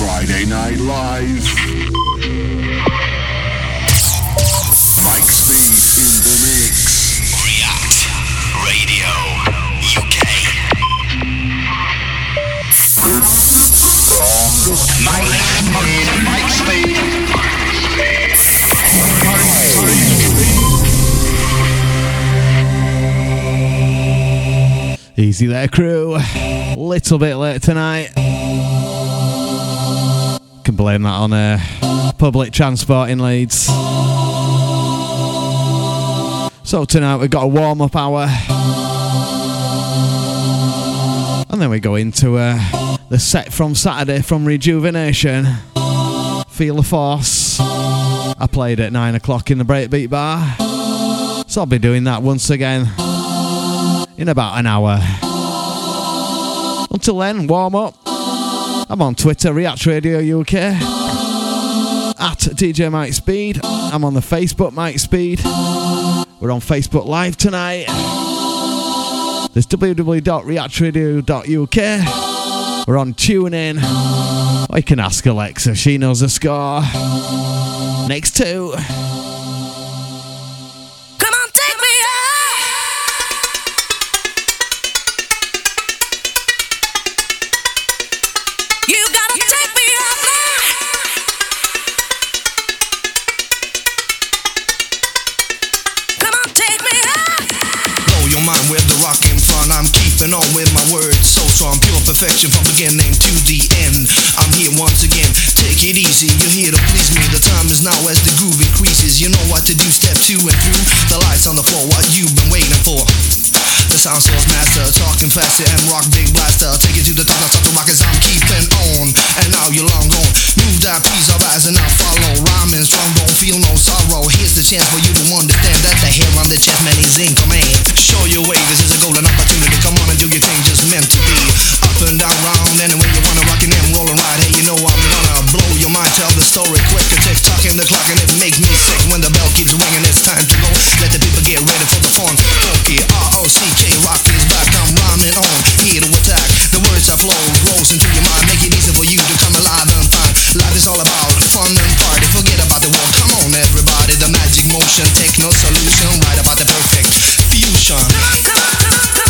Friday Night Live. Mike Speed in the mix. React Radio UK. Mike, Mike Speed. Easy there, crew. Little bit late tonight. Blame that on uh, public transport in Leeds. So tonight we've got a warm up hour. And then we go into uh, the set from Saturday from Rejuvenation. Feel the Force. I played at 9 o'clock in the Breakbeat Bar. So I'll be doing that once again in about an hour. Until then, warm up. I'm on Twitter, React Radio UK, at DJ Mike Speed. I'm on the Facebook Mike Speed. We're on Facebook Live tonight. There's www.reactradio.uk. We're on TuneIn. You can ask Alexa, she knows the score. Next two. Your mind with the rock in front. I'm keeping on with my words. So strong, pure perfection from beginning to the end. I'm here once again. Take it easy. You're here to please me. The time is now as the groove increases. You know what to do. Step two and through. The lights on the floor. What you've been waiting for. The sound source master, talking faster and rock big blaster. Take it to the top, start to rock as I'm keeping on. And now you're long gone. Move that piece of rise and now follow. Rhyming strong, don't feel no sorrow. Here's the chance for you to understand that the hair on the chest man is in command. Show your way, this is a golden opportunity. Come on and do your thing, just meant to be. Up and down, round, anyway you wanna rock and rolling right. Hey, you know I'm gonna blow your mind. Tell the story quick. It takes talking the clock and it makes me sick when the bell keeps ringing. It's time to go. Let the people get ready for the fun. Funky R O C K rock is back. I'm rhyming on. Here to attack. The words that flow grows into your mind. Make it easy for you to come alive and find. Life is all about fun and party. Forget about the world. Come on, everybody. The magic motion. Take no solution. Right about the perfect fusion. Come on, come on, come on,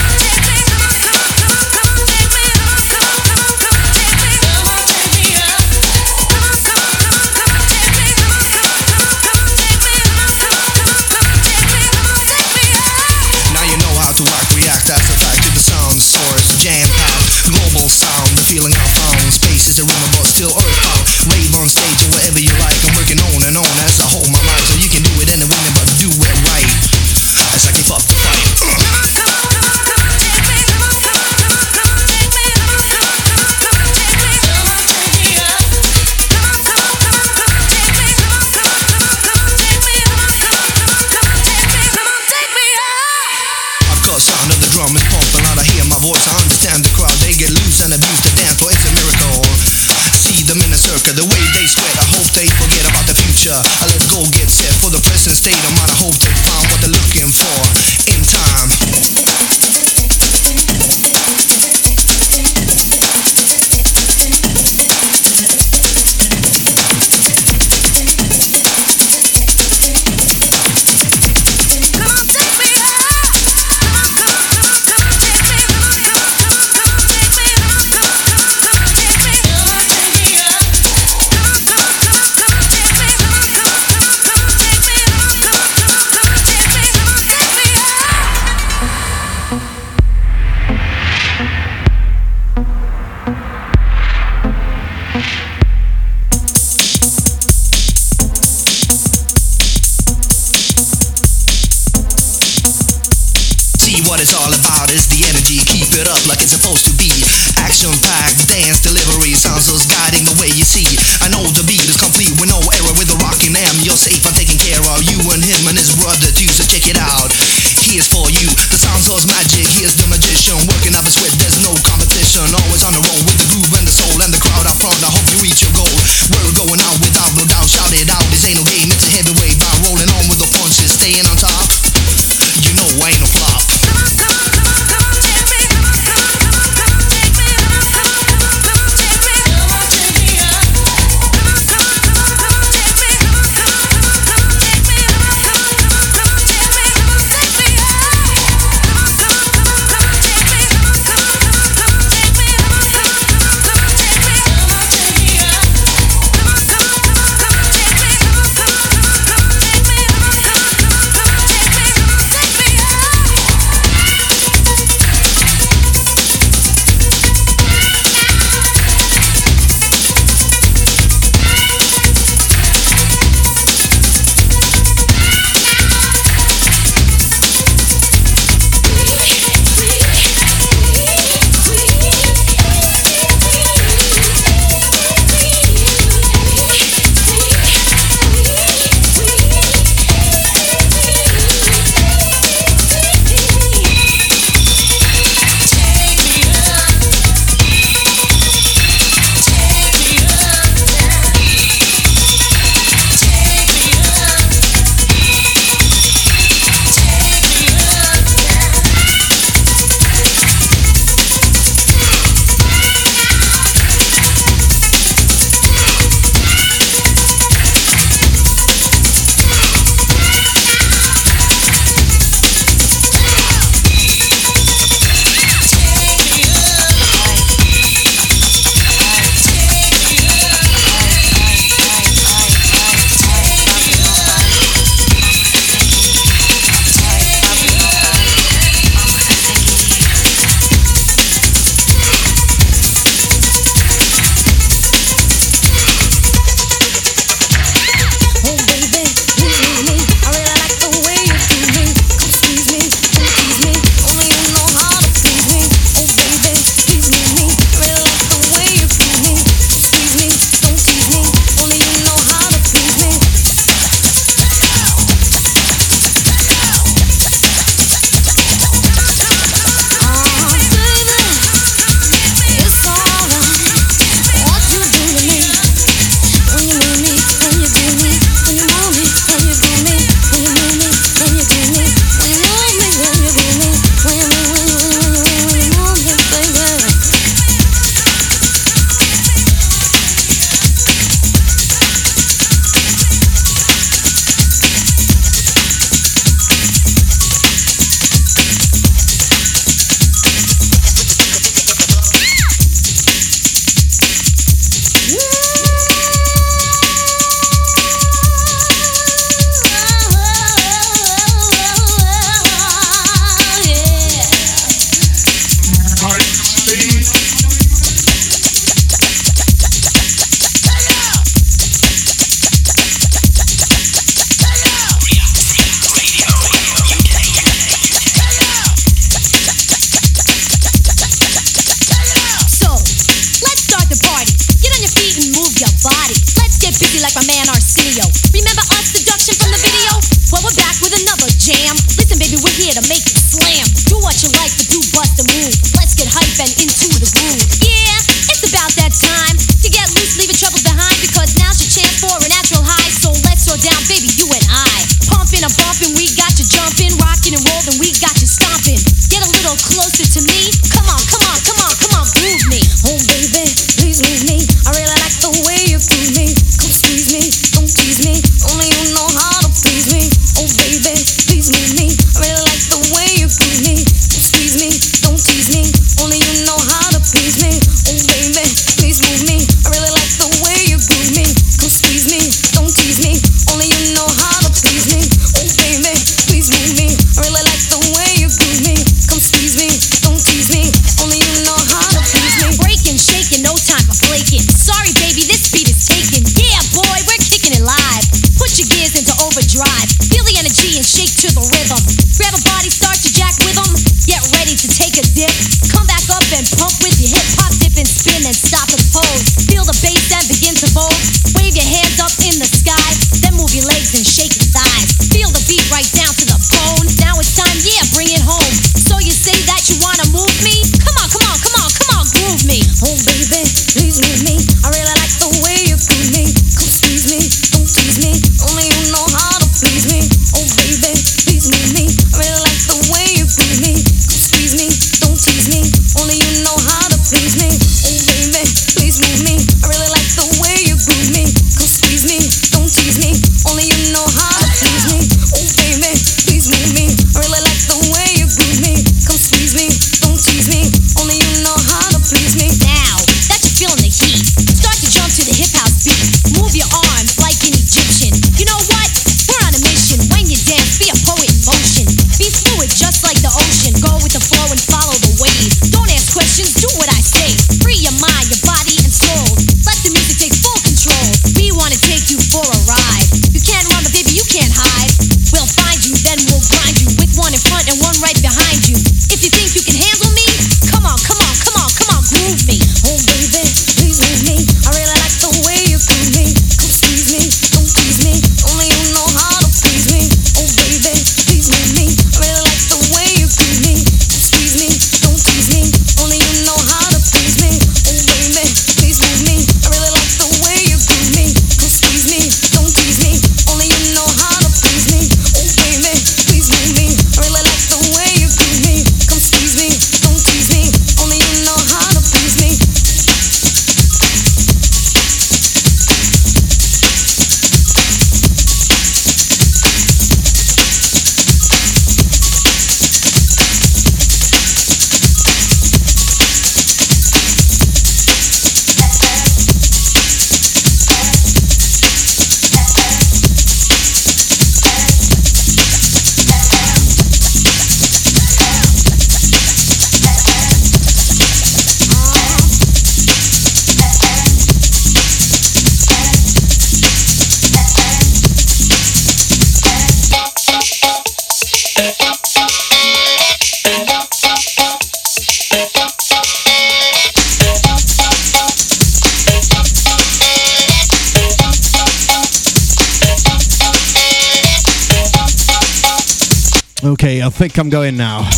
I'm going now.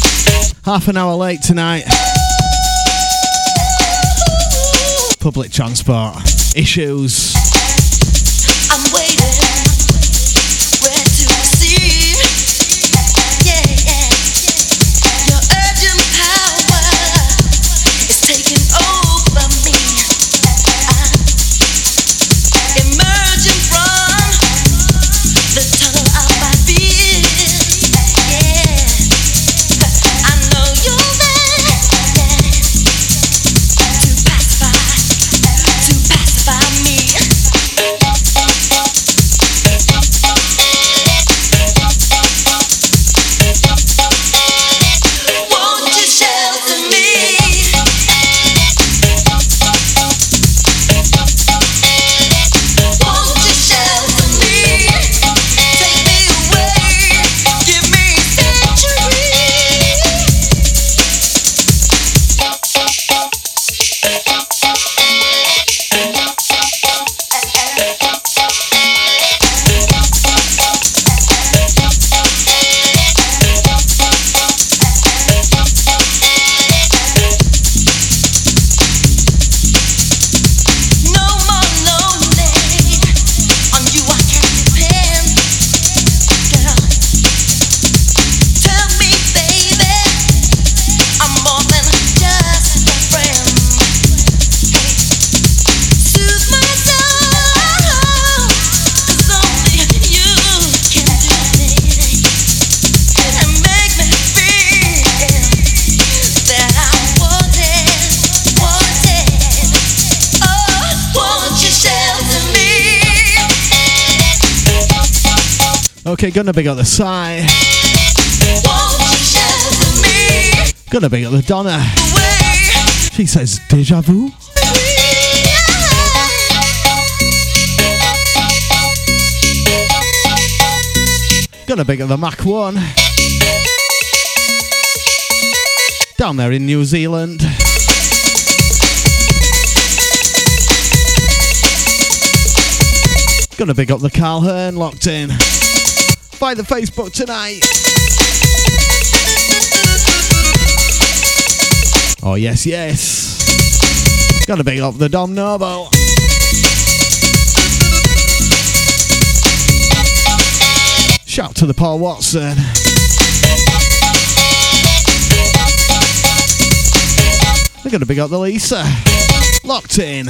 Half an hour late tonight. Public transport issues. Gonna big up the side. Gonna big up the Donna. She says deja vu. Gonna big up the Mac 1. Down there in New Zealand. Gonna big up the Carl Hearn locked in. By the Facebook tonight. Oh, yes, yes. Gotta big up the Dom Noble. Shout to the Paul Watson. We're gonna big up the Lisa. Locked in.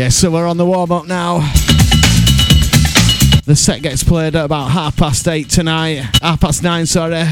Yes, so we're on the warm up now. The set gets played at about half past eight tonight. Half past nine, sorry.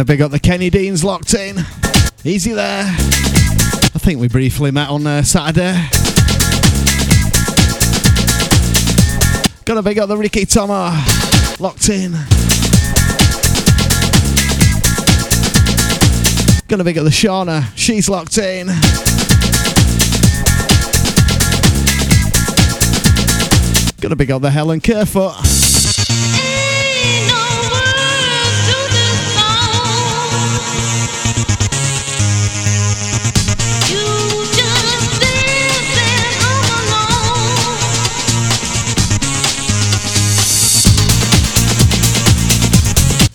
Gonna big up the Kenny Deans locked in. Easy there. I think we briefly met on uh, Saturday. Gonna big up the Ricky Tomer locked in. Gonna big up the Shauna, she's locked in. Gonna big up the Helen Kerfoot.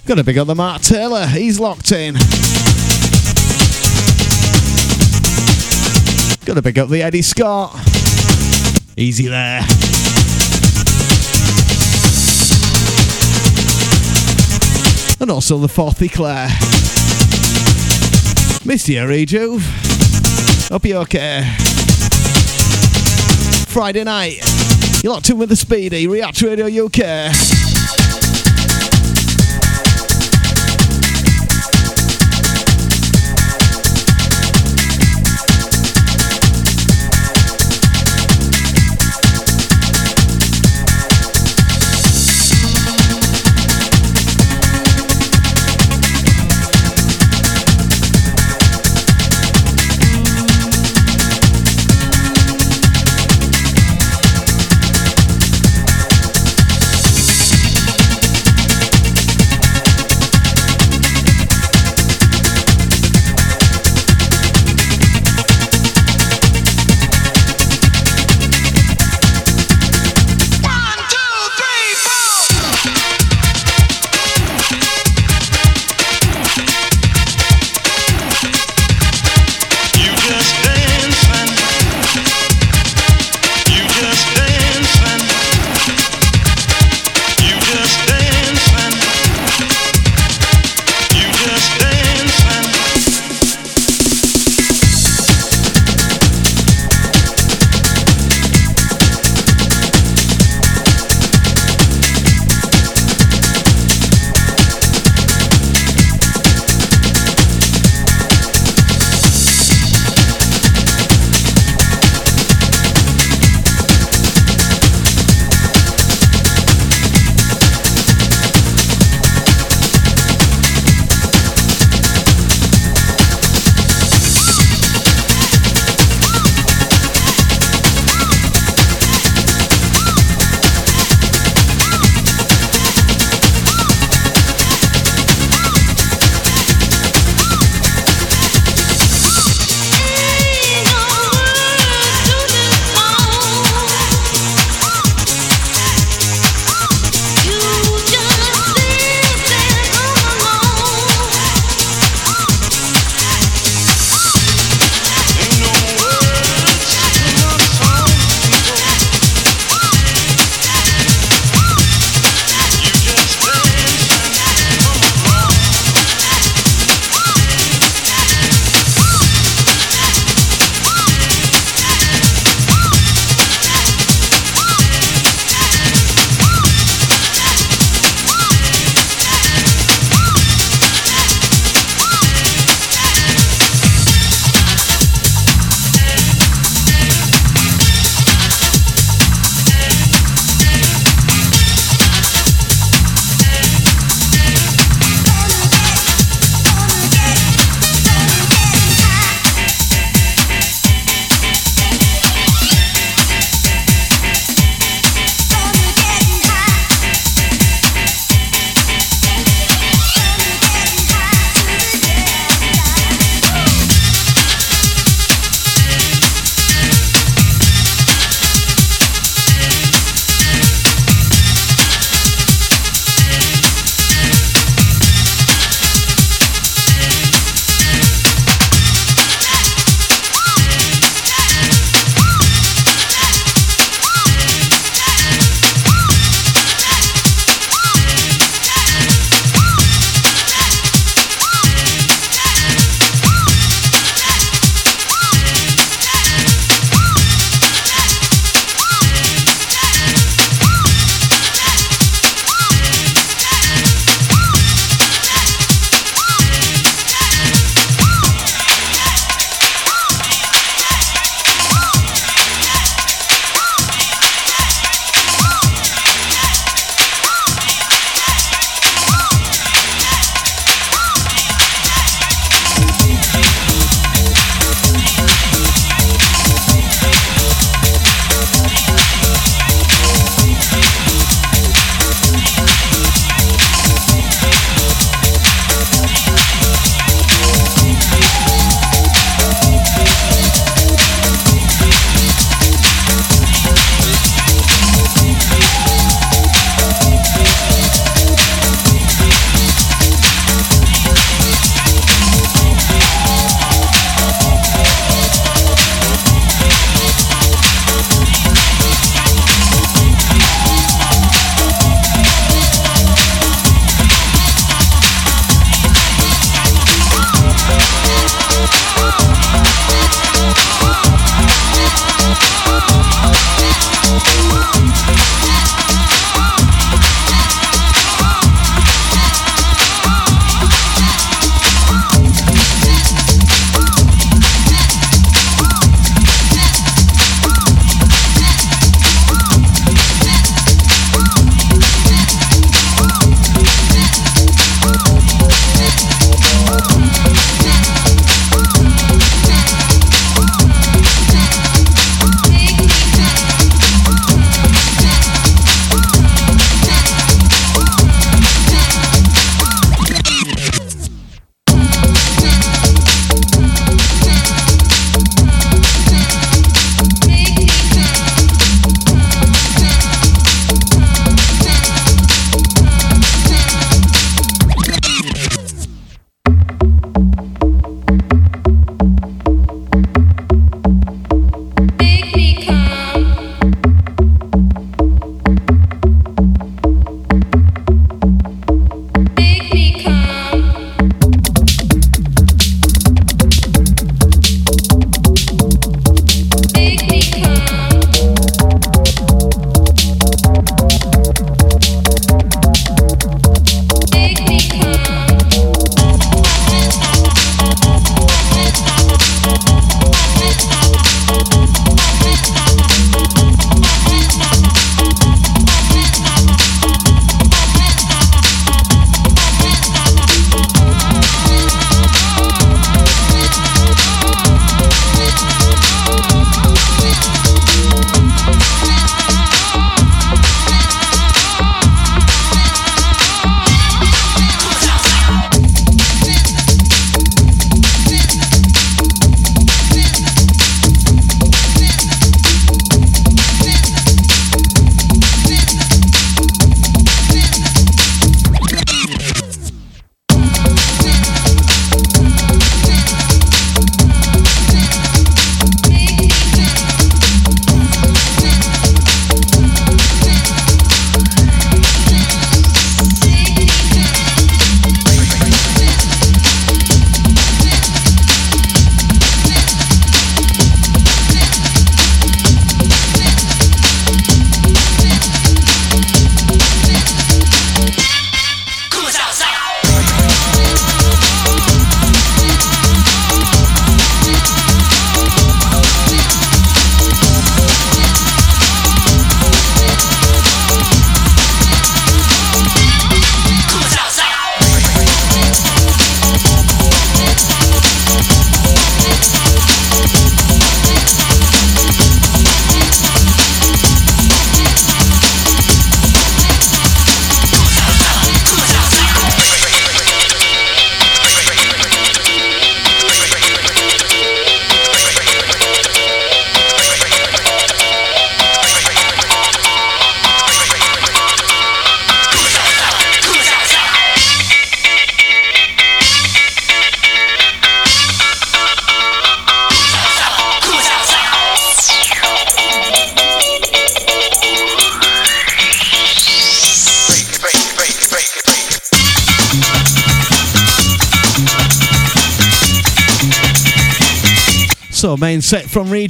Gonna big up the Mark Taylor, he's locked in. Gonna big up the Eddie Scott. Easy there. And also the Forthy Claire. Missed you, Rejuve. Hope you're okay. Friday night. You're locked in with the Speedy, React Radio UK.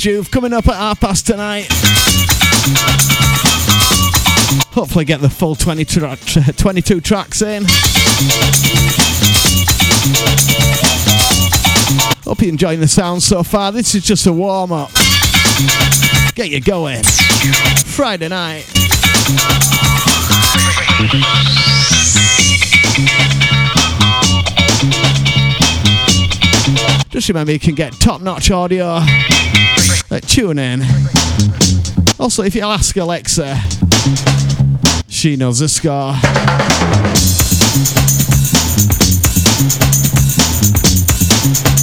Rejuve coming up at half past tonight. Hopefully, get the full 20 tra- tra- 22 tracks in. Hope you're enjoying the sound so far. This is just a warm up. Get you going. Friday night. Just remember you can get top notch audio at TuneIn. Also, if you ask Alexa, she knows the score. Who's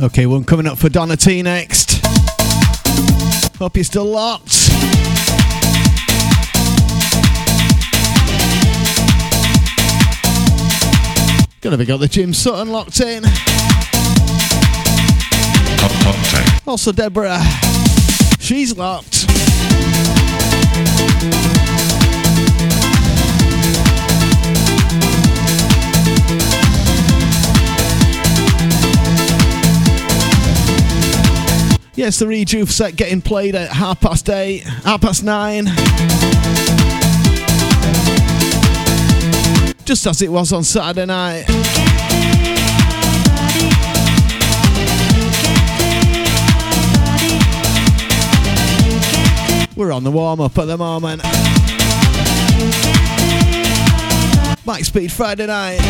Okay, one coming up for Donna T next. Hope you're still locked. Gonna be got the Jim Sutton locked in. Also Deborah. She's locked. Yes, the Rejuve set getting played at half past eight, half past nine. Just as it was on Saturday night. We're on the warm up at the moment. Mike Speed Friday night.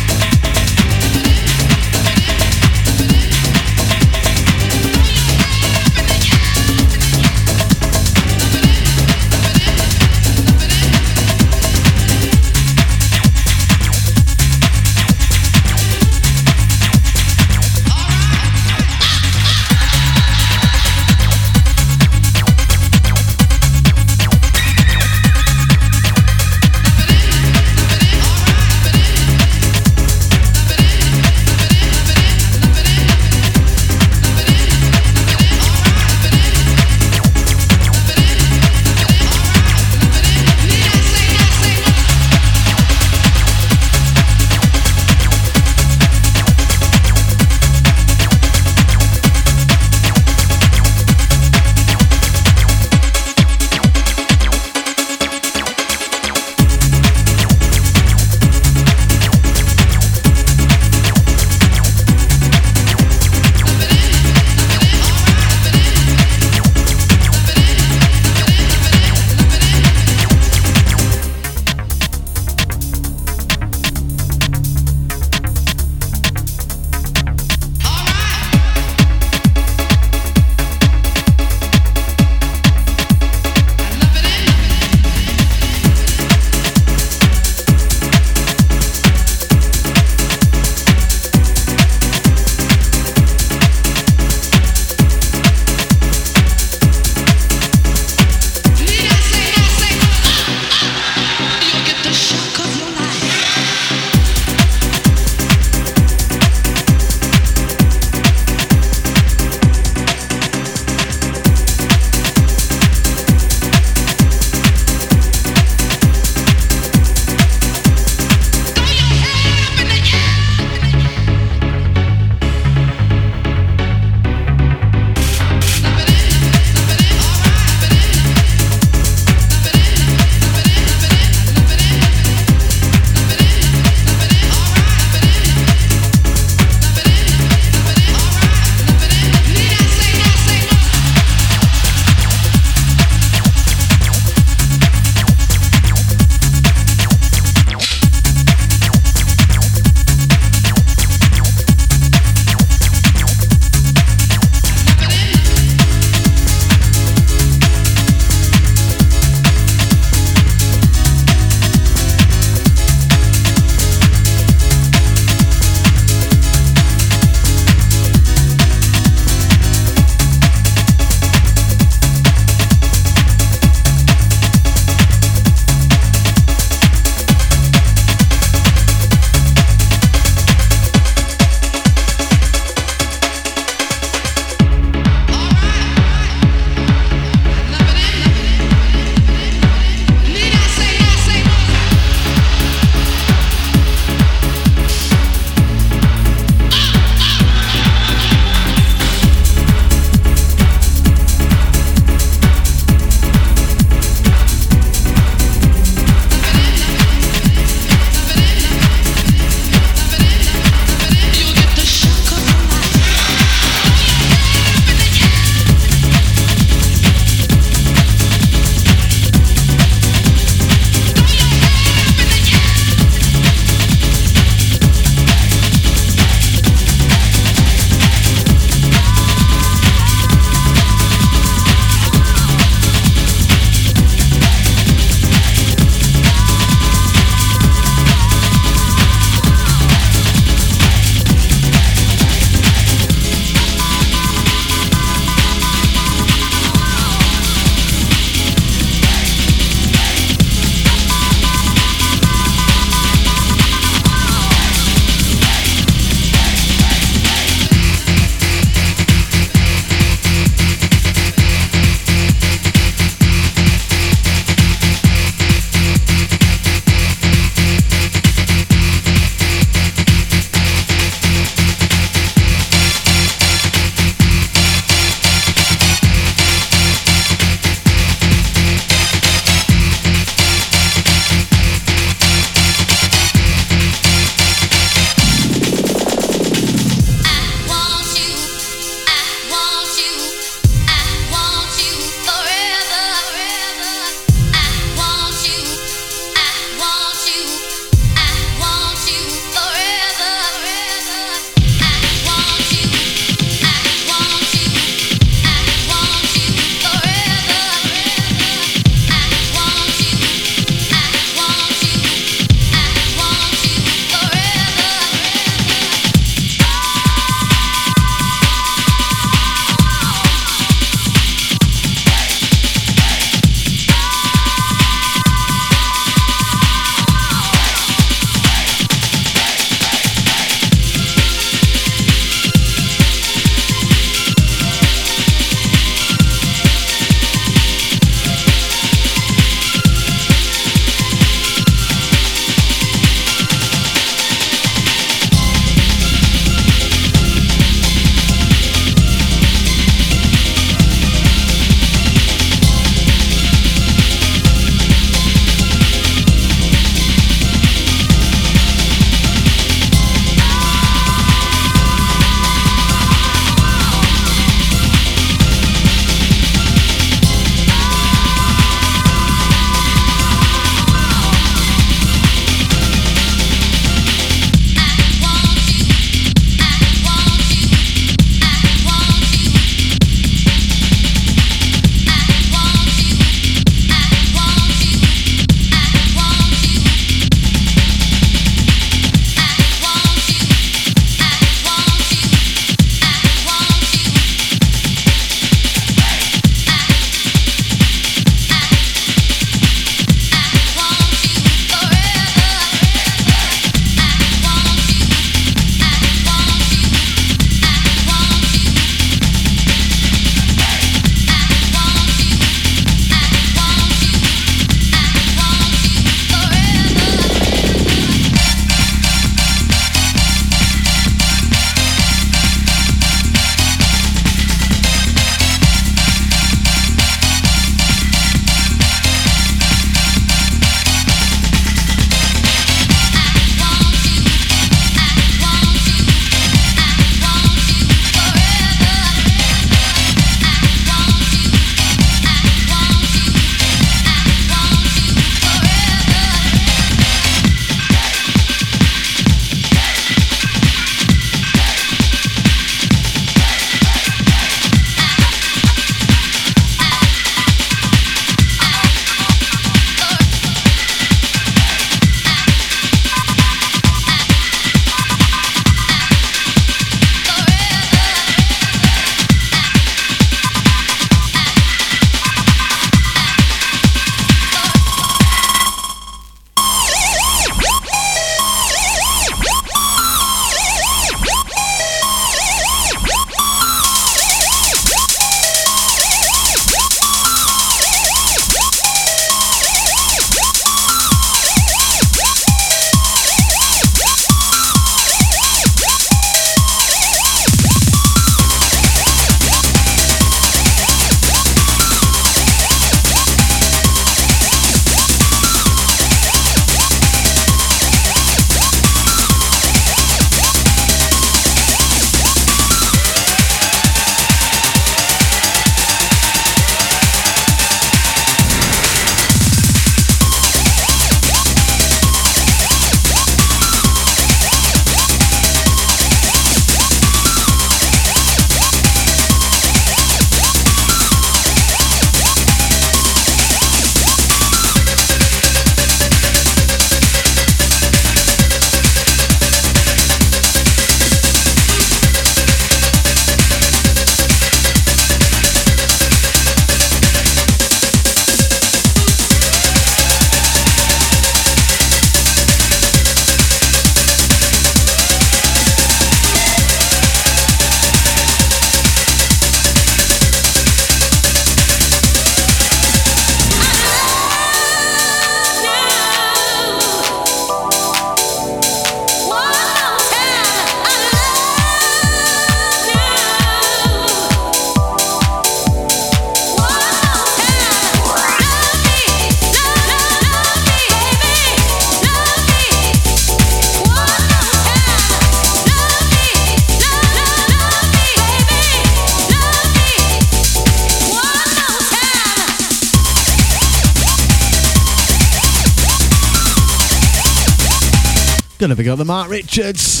Big up the Mark Richards.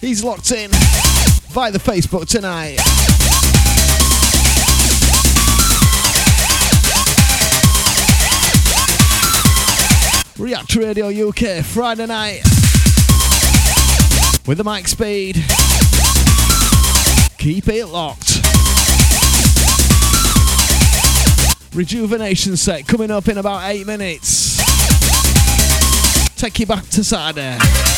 He's locked in via the Facebook tonight. React Radio UK Friday night with the Mike Speed. Keep it locked. Rejuvenation set coming up in about eight minutes. Take you back to Saturday.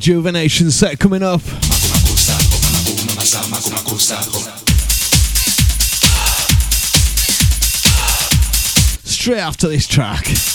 Rejuvenation set coming up. Straight after this track.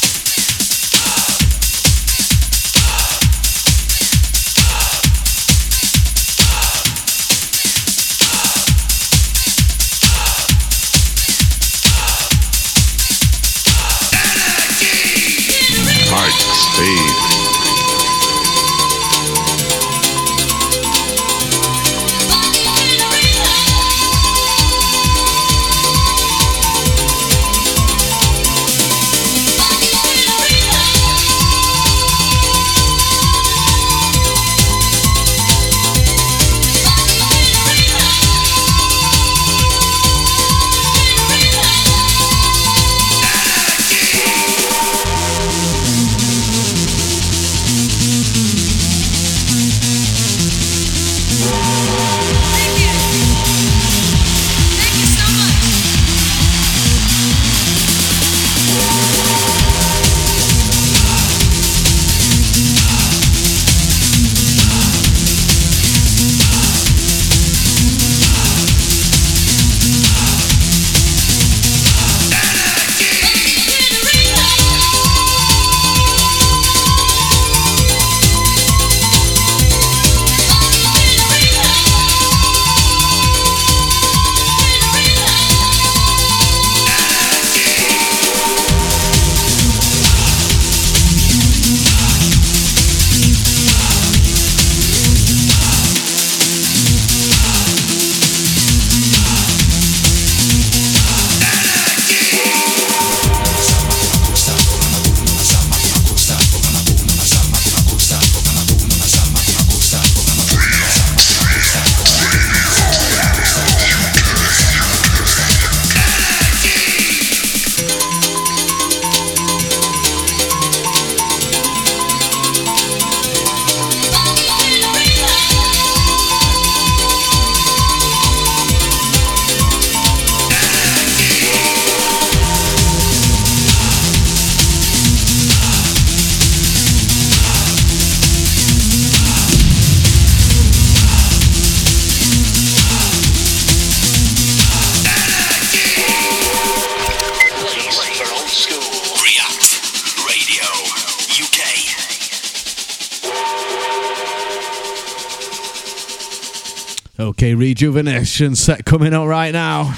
Rejuvenation set coming up right now.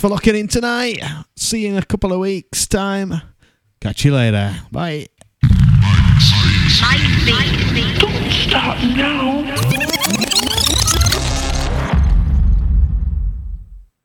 For locking in tonight. See you in a couple of weeks' time. Catch you later. Bye. Don't now.